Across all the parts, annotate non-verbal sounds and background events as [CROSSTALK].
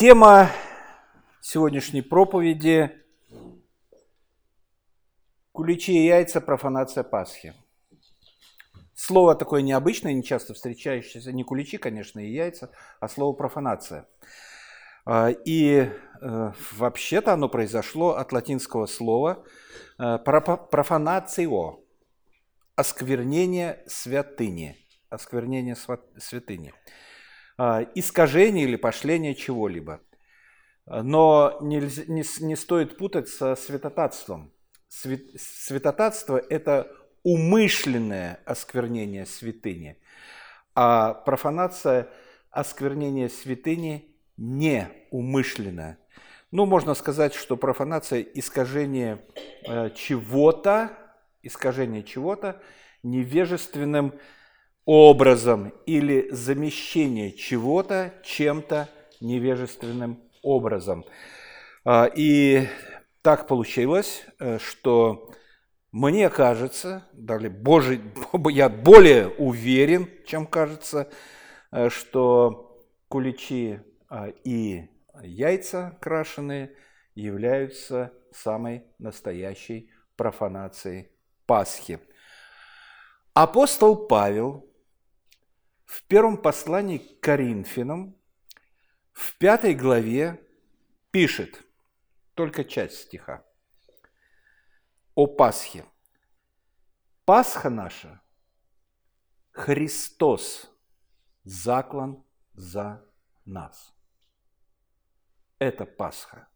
Тема сегодняшней проповеди – куличи и яйца, профанация Пасхи. Слово такое необычное, не часто встречающееся, не куличи, конечно, и яйца, а слово профанация. А, и э, вообще-то оно произошло от латинского слова э, профанацио, осквернение святыни, осквернение святыни, искажение или пошление чего-либо. Но нельзя, не, не стоит путать со святотатством. Свят, святотатство – это умышленное осквернение святыни, а профанация – осквернение святыни неумышленное. Ну, можно сказать, что профанация – искажение э, чего-то, искажение чего-то невежественным образом или замещение чего-то чем-то невежественным образом. А, и так получилось, э, что мне кажется, далее, Божий, [LAUGHS] я более уверен, чем кажется, э, что куличи а, и яйца крашеные являются самой настоящей профанацией Пасхи. Апостол Павел в первом послании к Коринфянам в пятой главе пишет, только часть стиха, о Пасхе. Пасха наша – Христос, заклан за нас. Это Пасха.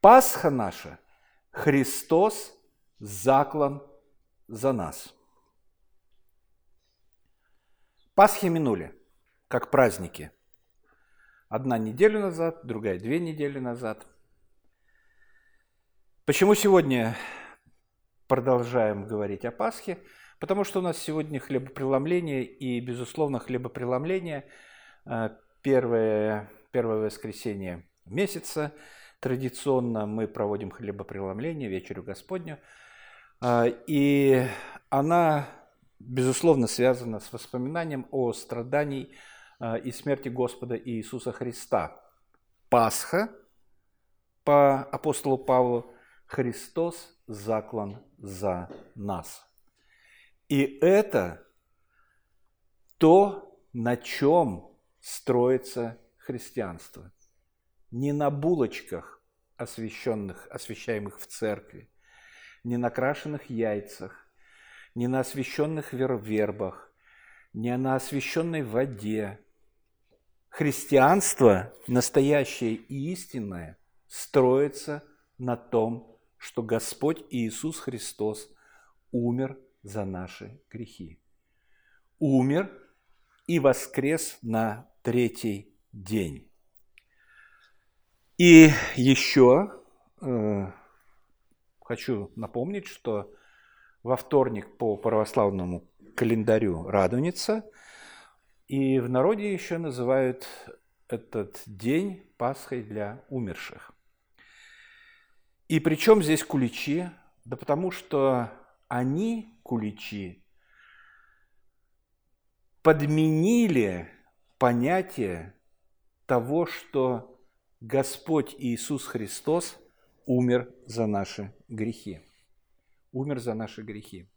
Пасха наша – Христос, заклан за нас. Пасхи минули, как праздники. Одна неделю назад, другая две недели назад. Почему сегодня продолжаем говорить о Пасхе? Потому что у нас сегодня хлебопреломление, и, безусловно, хлебопреломление э, первое, первое воскресенье месяца. Традиционно мы проводим хлебопреломление, вечерю Господню – а, и она, безусловно, связана с воспоминанием о страдании а, и смерти Господа Иисуса Христа. Пасха по апостолу Павлу Христос заклан за нас. И это то, на чем строится христианство. Не на булочках, освященных, освящаемых в церкви, не на крашенных яйцах, не на освященных вербах, не на освященной воде. Христианство, настоящее и истинное, строится на том, что Господь Иисус Христос умер за наши грехи. Умер и воскрес на третий день. И еще э, Хочу напомнить, что во вторник по православному календарю Радуница, и в народе еще называют этот день Пасхой для умерших. И причем здесь куличи? Да потому что они, куличи, подменили понятие того, что Господь Иисус Христос умер за наши грехи. Умер за наши грехи.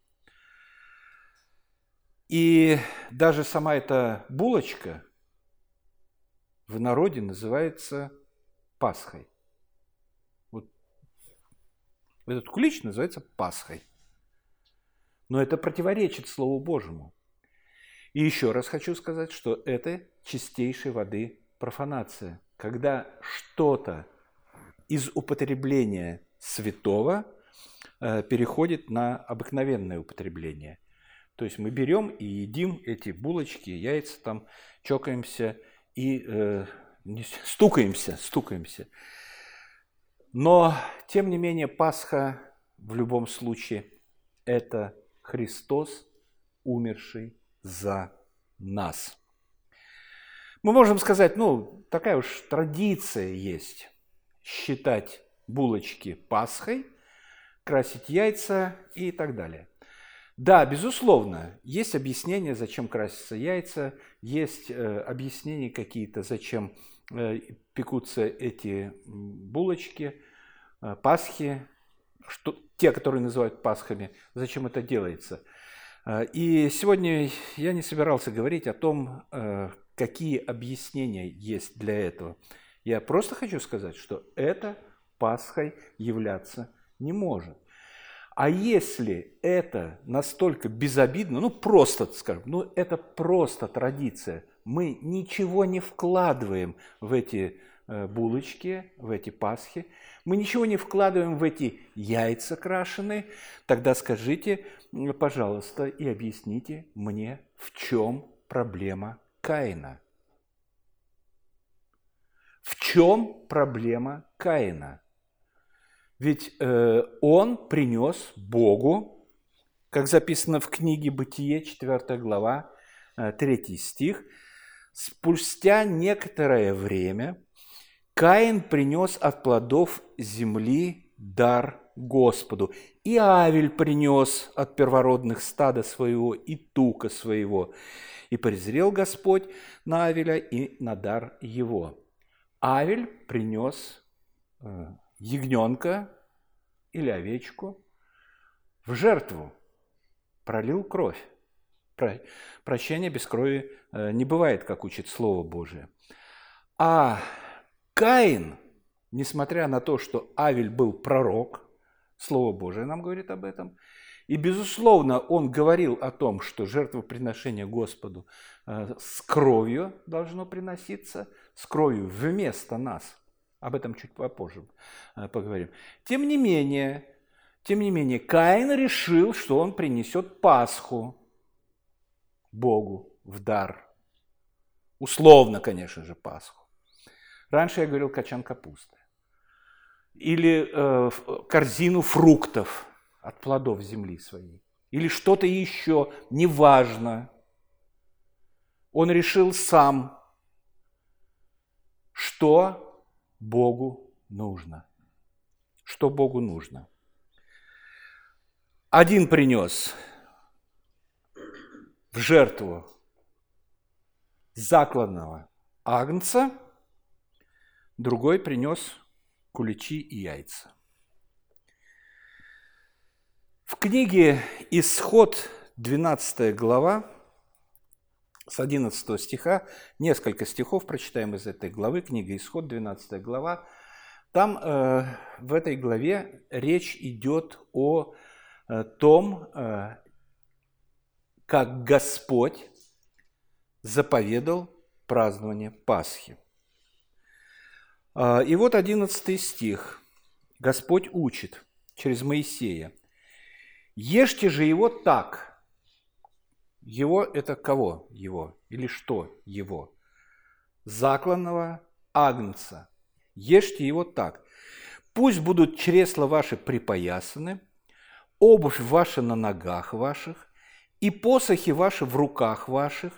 И даже сама эта булочка в народе называется Пасхой. Вот этот кулич называется Пасхой. Но это противоречит Слову Божьему. И еще раз хочу сказать, что это чистейшей воды профанация. Когда что-то из употребления святого переходит на обыкновенное употребление. То есть мы берем и едим эти булочки, яйца там, чокаемся и э, стукаемся, стукаемся. Но, тем не менее, Пасха в любом случае – это Христос, умерший за нас. Мы можем сказать, ну, такая уж традиция есть считать булочки Пасхой, красить яйца и так далее. Да, безусловно, есть объяснения, зачем красятся яйца, есть э, объяснения какие-то, зачем э, пекутся эти булочки, э, Пасхи, что, те, которые называют Пасхами, зачем это делается. И сегодня я не собирался говорить о том, какие объяснения есть для этого. Я просто хочу сказать, что это Пасхой являться не может. А если это настолько безобидно, ну просто, скажем, ну это просто традиция, мы ничего не вкладываем в эти э, булочки, в эти пасхи, мы ничего не вкладываем в эти яйца крашеные, тогда скажите, пожалуйста, и объясните мне, в чем проблема Каина. В чем проблема Каина? Ведь э, он принес Богу, как записано в книге Бытие, 4 глава, э, 3 стих, спустя некоторое время Каин принес от плодов земли дар Господу. И Авель принес от первородных стада своего и тука своего. И презрел Господь на Авеля и на дар его. Авель принес э, ягненка или овечку в жертву, пролил кровь. Прощения без крови э, не бывает, как учит Слово Божие. А Каин, несмотря на то, что Авель был пророк, Слово Божие нам говорит об этом, и, безусловно, он говорил о том, что жертвоприношение Господу э, с кровью должно приноситься, с кровью вместо нас. Об этом чуть попозже э, поговорим. Тем не менее, тем не менее, Каин решил, что он принесет Пасху Богу в дар. Условно, конечно же, Пасху. Раньше я говорил качан капусты. Или э, корзину фруктов от плодов земли своей. Или что-то еще, неважно. Он решил сам, что Богу нужно. Что Богу нужно? Один принес в жертву закладного агнца, другой принес куличи и яйца. В книге «Исход», 12 глава, с 11 стиха, несколько стихов прочитаем из этой главы, книга Исход, 12 глава. Там э, в этой главе речь идет о э, том, э, как Господь заповедал празднование Пасхи. Э, и вот 11 стих. Господь учит через Моисея. «Ешьте же его так, его – это кого его? Или что его? Закланного агнца. Ешьте его так. Пусть будут чресла ваши припоясаны, обувь ваша на ногах ваших, и посохи ваши в руках ваших,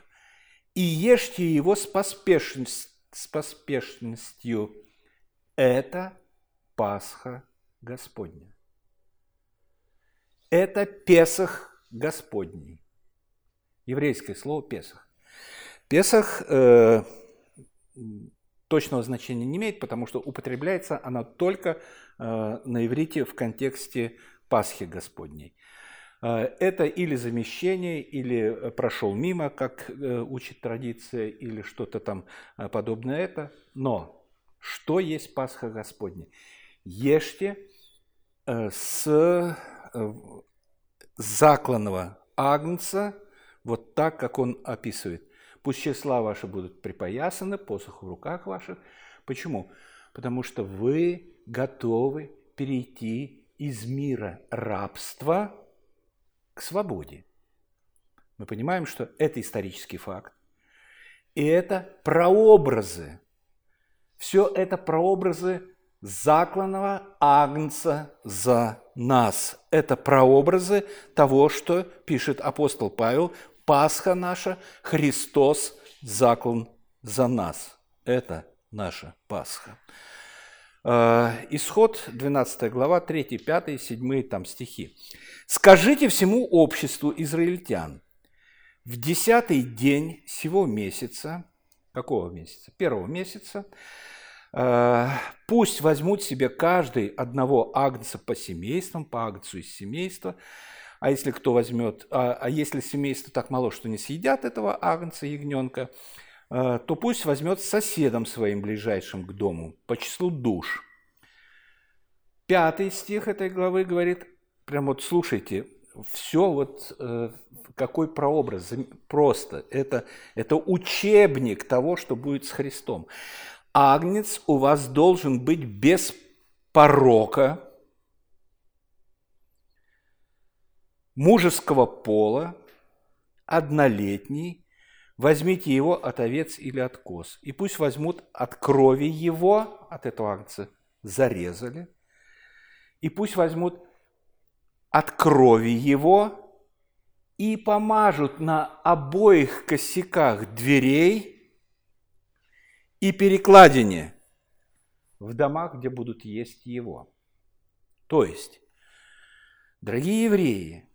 и ешьте его с, поспешность, с поспешностью. Это Пасха Господня. Это Песах Господний еврейское слово Песах. Песах э, точного значения не имеет, потому что употребляется она только э, на иврите в контексте Пасхи Господней. Э, это или замещение, или прошел мимо, как э, учит традиция, или что-то там э, подобное это. Но что есть Пасха Господня? Ешьте с закланного агнца вот так, как он описывает. Пусть числа ваши будут припоясаны, посох в руках ваших. Почему? Потому что вы готовы перейти из мира рабства к свободе. Мы понимаем, что это исторический факт. И это прообразы. Все это прообразы закланного агнца за нас. Это прообразы того, что пишет апостол Павел Пасха наша, Христос заклан за нас. Это наша Пасха. Э, исход, 12 глава, 3, 5, 7 там стихи. «Скажите всему обществу израильтян, в десятый день сего месяца Какого месяца? Первого месяца. Э, пусть возьмут себе каждый одного агнца по семействам, по агнцу из семейства. А если кто возьмет, а, а если семейство так мало, что не съедят этого агнца, ягненка, э, то пусть возьмет соседом своим ближайшим к дому по числу душ. Пятый стих этой главы говорит, прям вот слушайте, все вот э, какой прообраз, просто. Это, это учебник того, что будет с Христом. Агнец у вас должен быть без порока, мужеского пола, однолетний, возьмите его от овец или от коз, и пусть возьмут от крови его, от этого агнца, зарезали, и пусть возьмут от крови его и помажут на обоих косяках дверей и перекладине в домах, где будут есть его. То есть, дорогие евреи,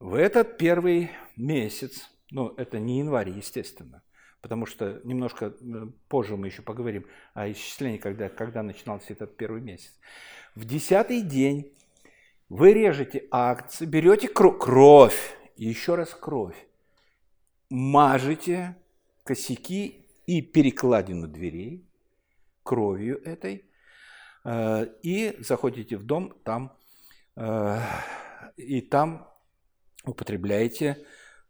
в этот первый месяц, ну, это не январь, естественно, потому что немножко э, позже мы еще поговорим о исчислении, когда, когда начинался этот первый месяц. В десятый день вы режете акции, берете кровь, еще раз кровь, мажете косяки и перекладину дверей кровью этой, э, и заходите в дом, там, э, и там употребляете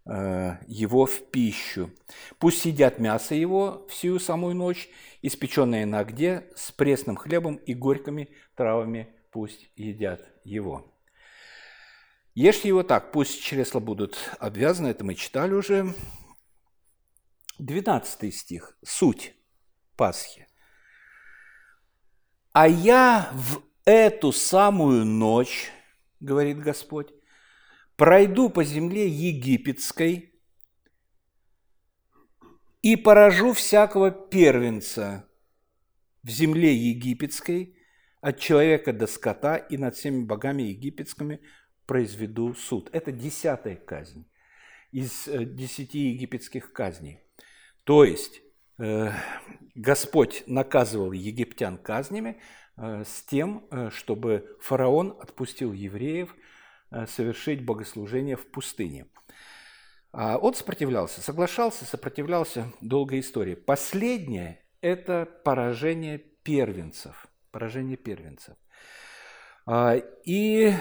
э, его в пищу. Пусть едят мясо его всю самую ночь, испеченное на огне, с пресным хлебом и горькими травами пусть едят его. Ешьте его так, пусть чресла будут обвязаны, это мы читали уже. 12 стих, суть Пасхи. «А я в эту самую ночь, — говорит Господь, пройду по земле египетской и поражу всякого первенца в земле египетской, от человека до скота и над всеми богами египетскими произведу суд. Это десятая казнь из э, десяти египетских казней. То есть э, Господь наказывал египтян казнями э, с тем, чтобы фараон отпустил евреев – Э, совершить богослужение в пустыне. А он сопротивлялся, соглашался, сопротивлялся, долгая история. Последнее – это поражение первенцев. Поражение первенцев. А, и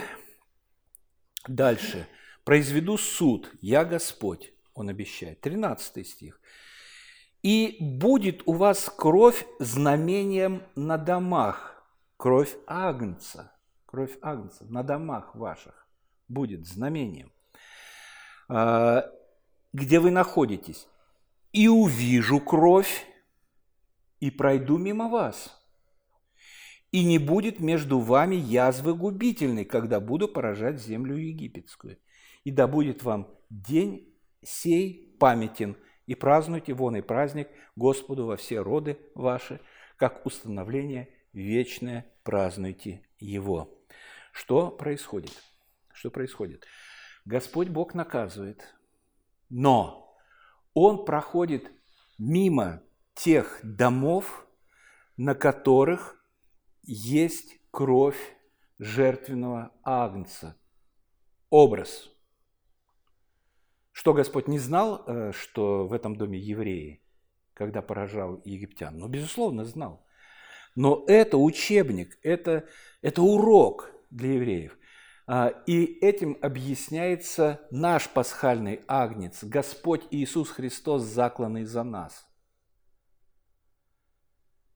дальше. «Произведу суд, я Господь», он обещает. 13 стих. «И будет у вас кровь знамением на домах, кровь Агнца, кровь Агнца на домах ваших будет знамением, а, где вы находитесь, и увижу кровь, и пройду мимо вас. И не будет между вами язвы губительной, когда буду поражать землю египетскую. И да будет вам день сей памятен, и празднуйте вон и праздник Господу во все роды ваши, как установление вечное празднуйте его. Что происходит? Что происходит? Господь Бог наказывает, но Он проходит мимо тех домов, на которых есть кровь жертвенного агнца. Образ. Что Господь не знал, э, что в этом доме евреи, когда поражал египтян? Ну, безусловно, знал. Но это учебник, это, это урок для евреев. А, и этим объясняется наш пасхальный агнец, Господь Иисус Христос, закланный за нас.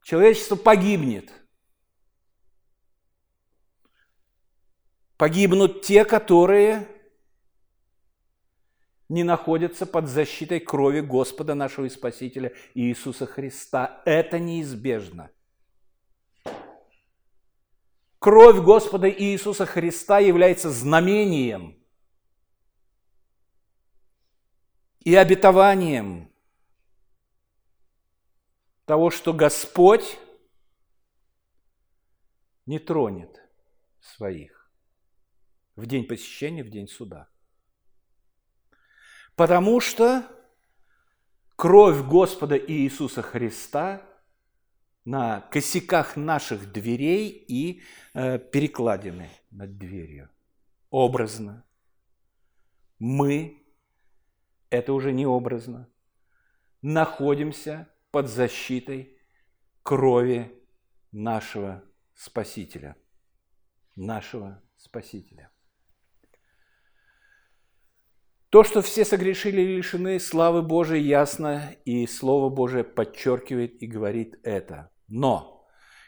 Человечество погибнет. Погибнут те, которые не находятся под защитой крови Господа нашего Спасителя Иисуса Христа. Это неизбежно – Кровь Господа Иисуса Христа является знамением и обетованием того, что Господь не тронет своих в день посещения, в день суда. Потому что кровь Господа Иисуса Христа на косяках наших дверей и э, перекладины над дверью. Образно. Мы, это уже не образно, находимся под защитой крови нашего Спасителя. Нашего Спасителя. То, что все согрешили и лишены славы Божией, ясно, и Слово Божие подчеркивает и говорит это. Но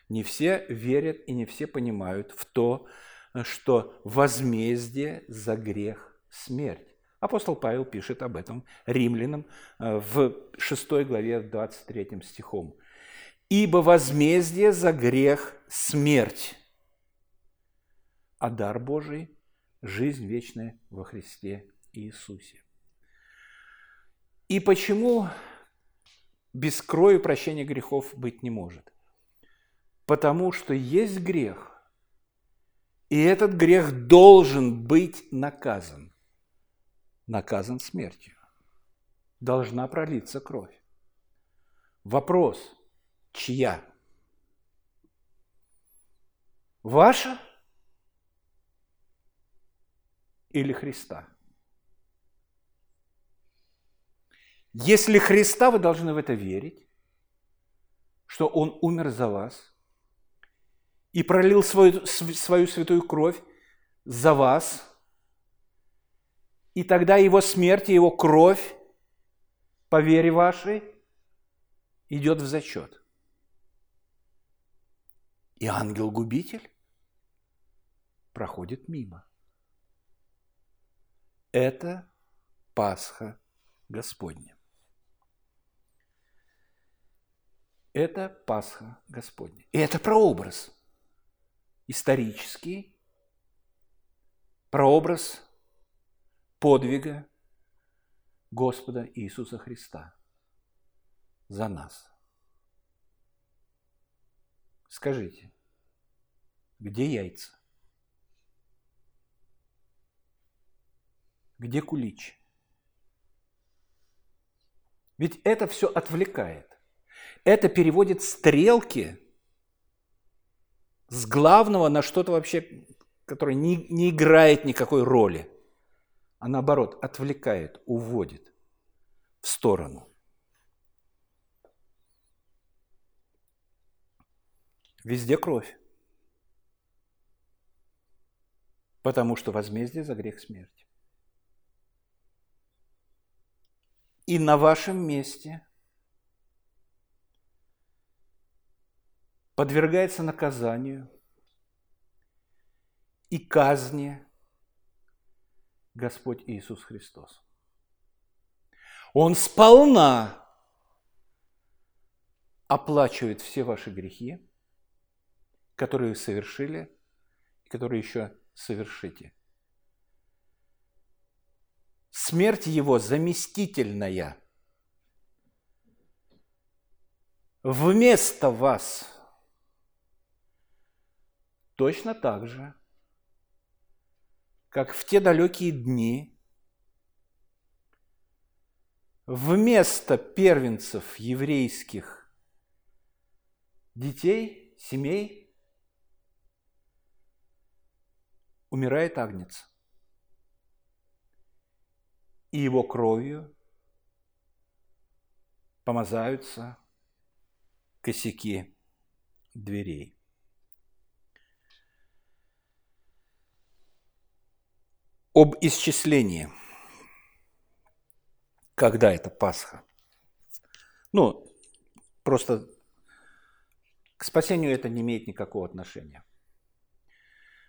не все верят и не все понимают в то, что возмездие за грех – смерть. Апостол Павел пишет об этом римлянам э, в 6 главе 23 стихом. «Ибо возмездие за грех – смерть, а дар Божий – жизнь вечная во Христе Иисусе. И почему без крови прощения грехов быть не может? Потому что есть грех, и этот грех должен быть наказан. Наказан смертью. Должна пролиться кровь. Вопрос, чья? Ваша или Христа? Если Христа, вы должны в это верить, что Он умер за вас и пролил свою, свою святую кровь за вас, и тогда Его смерть и Его кровь по вере вашей идет в зачет. И ангел-губитель проходит мимо. Это Пасха Господня. Это Пасха Господня. И это прообраз исторический, прообраз подвига Господа Иисуса Христа за нас. Скажите, где яйца? Где кулич? Ведь это все отвлекает это переводит стрелки с главного на что-то вообще, которое не, не играет никакой роли, а наоборот отвлекает, уводит в сторону. Везде кровь. Потому что возмездие за грех смерть. И на вашем месте – подвергается наказанию и казни Господь Иисус Христос. Он сполна оплачивает все ваши грехи, которые вы совершили и которые еще совершите. Смерть его заместительная. Вместо вас – Точно так же, как в те далекие дни вместо первенцев еврейских детей, семей, умирает агнец. И его кровью помазаются косяки дверей. Об исчислении. Когда это Пасха? Ну, просто к спасению это не имеет никакого отношения.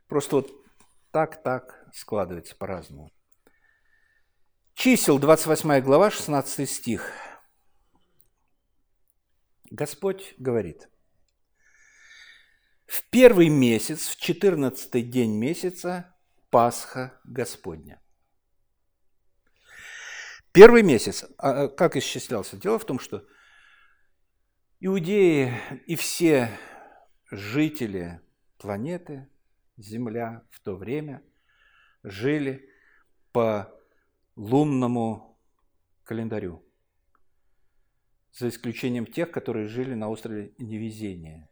Просто вот так-так складывается по-разному. Чисел, 28 глава, 16 стих. Господь говорит, «В первый месяц, в четырнадцатый день месяца, Пасха Господня. Первый месяц, а, а как исчислялся? Дело в том, что иудеи и все жители планеты, Земля в то время жили по лунному календарю. за исключением тех, которые жили на острове Невезения.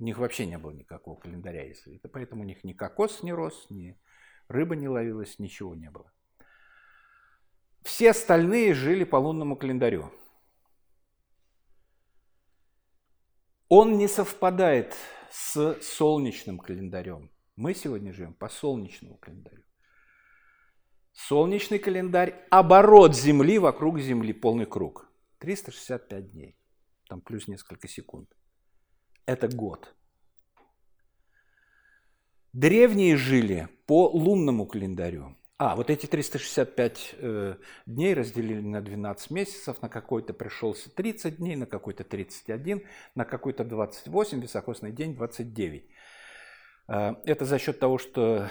У них вообще не было никакого календаря, если это, поэтому у них ни кокос не рос, ни рыба не ловилась, ничего не было. Все остальные жили по лунному календарю. Он не совпадает с солнечным календарем. Мы сегодня живем по солнечному календарю. Солнечный календарь – оборот Земли вокруг Земли, полный круг. 365 дней, там плюс несколько секунд. Это год. Древние жили по лунному календарю. А, вот эти 365 э, дней разделили на 12 месяцев, на какой-то пришелся 30 дней, на какой-то 31, на какой-то 28, високосный день 29. Э, это за счет того, что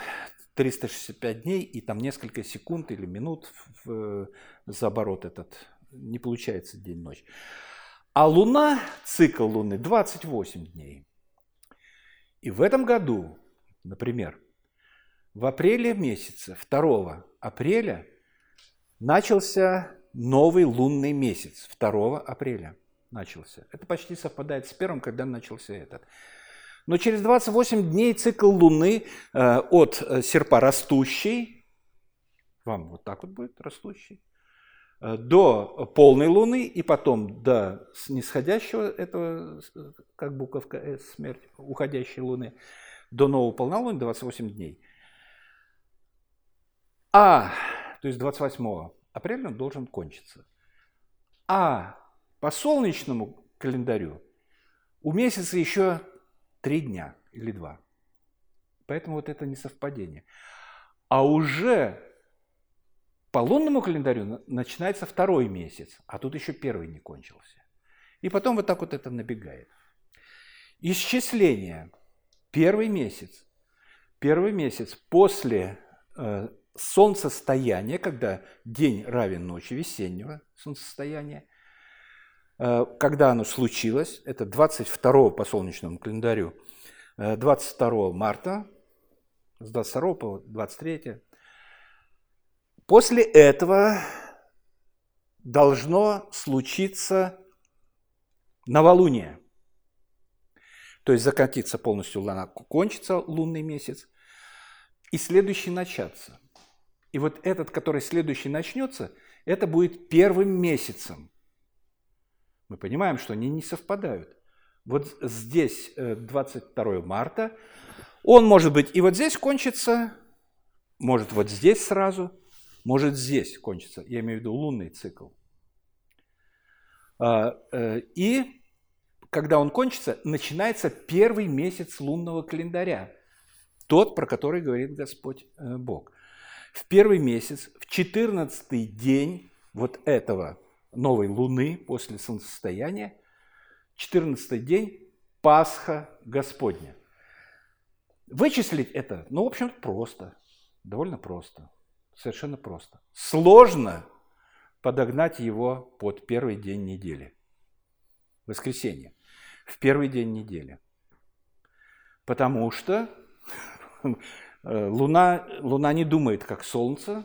365 дней и там несколько секунд или минут в, за оборот этот, не получается день-ночь. А Луна, цикл Луны 28 дней. И в этом году, например, в апреле месяце, 2 апреля, начался новый лунный месяц. 2 апреля начался. Это почти совпадает с первым, когда начался этот. Но через 28 дней цикл Луны э, от э, серпа растущий, вам вот так вот будет растущий, до полной Луны и потом до нисходящего этого, как буковка S, смерть, уходящей Луны, до нового полнолуния 28 дней. А, то есть 28 апреля он должен кончиться. А по солнечному календарю у месяца еще три дня или два. Поэтому вот это не совпадение. А уже по лунному календарю начинается второй месяц, а тут еще первый не кончился. И потом вот так вот это набегает. Исчисление. Первый месяц. Первый месяц после э, солнцестояние, когда день равен ночи, весеннего солнцестояния, э, когда оно случилось, это 22 по солнечному календарю, 22 э, марта, с 22 по 23. После этого должно случиться новолуние. То есть закатиться полностью луна, кончится лунный месяц, и следующий начаться. И вот этот, который следующий начнется, это будет первым месяцем. Мы понимаем, что они не совпадают. Вот здесь 22 э, марта, он может быть и вот здесь кончится, может вот здесь сразу, может здесь кончится. Я имею в виду лунный цикл. А, э, и когда он кончится, начинается первый месяц лунного календаря. Тот, про который говорит Господь э, Бог в первый месяц, в 14 день вот этого новой луны после солнцестояния, 14 день Пасха Господня. Вычислить это, ну, в общем, просто, довольно просто, совершенно просто. Сложно подогнать его под первый день недели, воскресенье, в первый день недели. Потому что Э, луна, Луна не думает, как Солнце,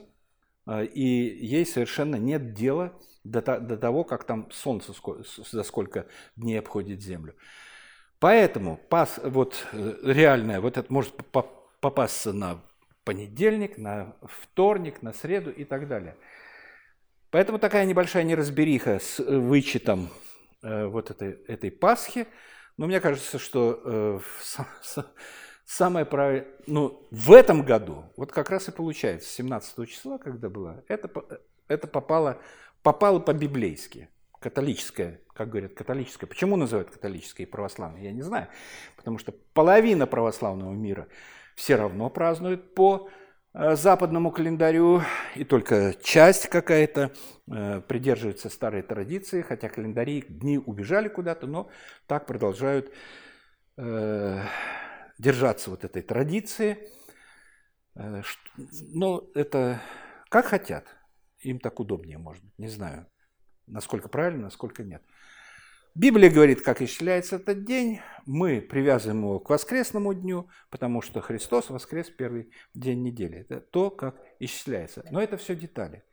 э, и ей совершенно нет дела до, до того, как там Солнце за сколько дней обходит Землю. Поэтому пас, вот э, реальное, вот это может попасться на понедельник, на вторник, на среду и так далее. Поэтому такая небольшая неразбериха с вычетом вот этой, этой Пасхи. Но мне кажется, что самое правильное, ну, в этом году, вот как раз и получается, 17 числа, когда было, это, это попало, попало по-библейски, католическое, как говорят, католическое. Почему называют католическое и православное, я не знаю. Потому что половина православного мира все равно празднует по э, западному календарю, и только часть какая-то э, придерживается старой традиции, хотя календари, дни убежали куда-то, но так продолжают э, держаться вот этой традиции. Но это как хотят. Им так удобнее, может быть. Не знаю, насколько правильно, насколько нет. Библия говорит, как исчисляется этот день. Мы привязываем его к воскресному дню, потому что Христос воскрес первый день недели. Это то, как исчисляется. Но это все детали.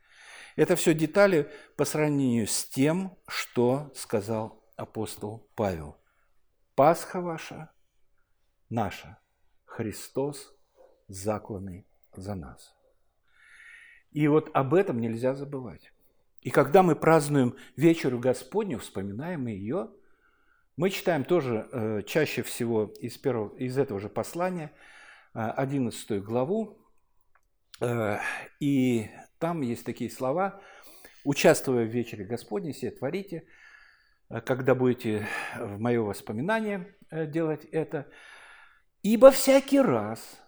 Это все детали по сравнению с тем, что сказал апостол Павел. Пасха ваша, наша, Христос, закланный за нас. И вот об этом нельзя забывать. И когда мы празднуем вечеру Господню, вспоминаем ее, мы читаем тоже э, чаще всего из, первого, из этого же послания, э, 11 главу, э, и там есть такие слова, участвуя в вечере Господней, все творите, э, когда будете в мое воспоминание э, делать это, ибо всякий раз,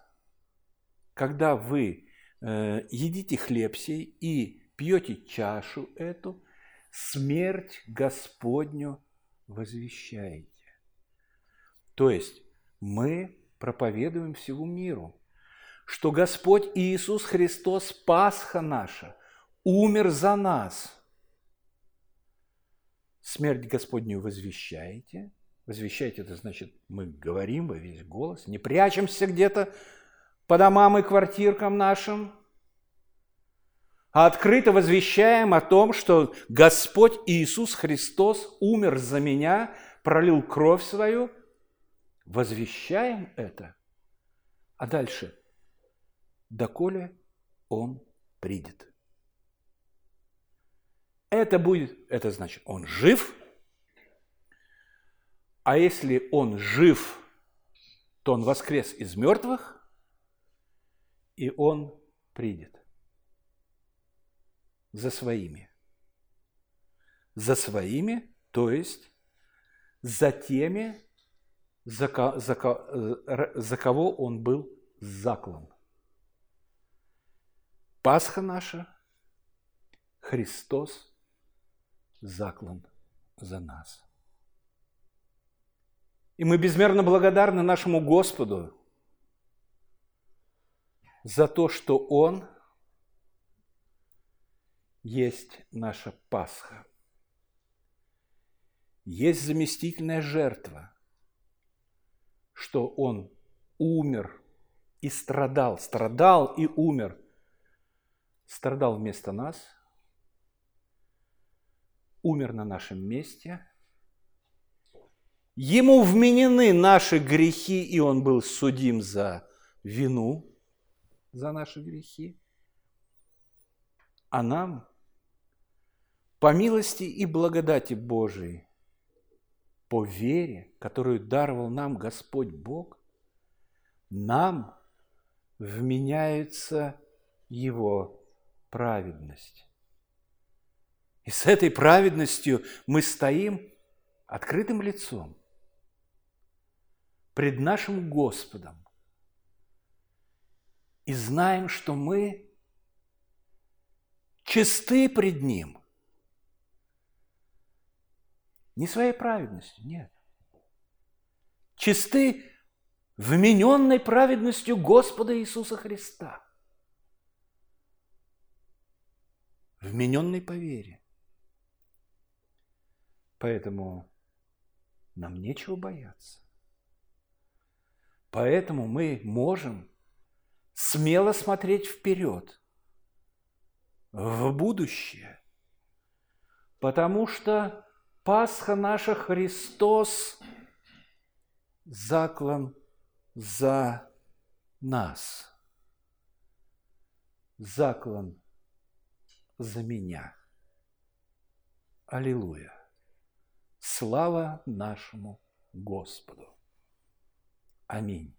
когда вы э, едите хлеб сей и пьете чашу эту, смерть Господню возвещаете. То есть мы проповедуем всему миру, что Господь Иисус Христос, Пасха наша, умер за нас. Смерть Господню возвещаете. Возвещаете, это значит, мы говорим во весь голос, не прячемся где-то по домам и квартиркам нашим, а открыто возвещаем о том, что Господь Иисус Христос умер за меня, пролил кровь свою, возвещаем это. А дальше, доколе Он придет. Это будет, это значит, Он жив, а если Он жив, то Он воскрес из мертвых, и Он придет за своими. За своими, то есть за теми, за, за, за кого он был заклан. Пасха наша, Христос заклан за нас. И мы безмерно благодарны нашему Господу за то, что Он – есть наша Пасха. Есть заместительная жертва, что Он умер и страдал, страдал и умер, страдал вместо нас, умер на нашем месте, Ему вменены наши грехи, и Он был судим за вину, за наши грехи. А нам по милости и благодати Божией, по вере, которую даровал нам Господь Бог, нам вменяется Его праведность. И с этой праведностью мы стоим открытым лицом пред нашим Господом и знаем, что мы чисты пред Ним – не своей праведностью, нет. Чисты вмененной праведностью Господа Иисуса Христа. Вмененной по вере. Поэтому нам нечего бояться. Поэтому мы можем смело смотреть вперед, в будущее. Потому что Пасха наша Христос заклан за нас. Заклан за меня. Аллилуйя. Слава нашему Господу. Аминь.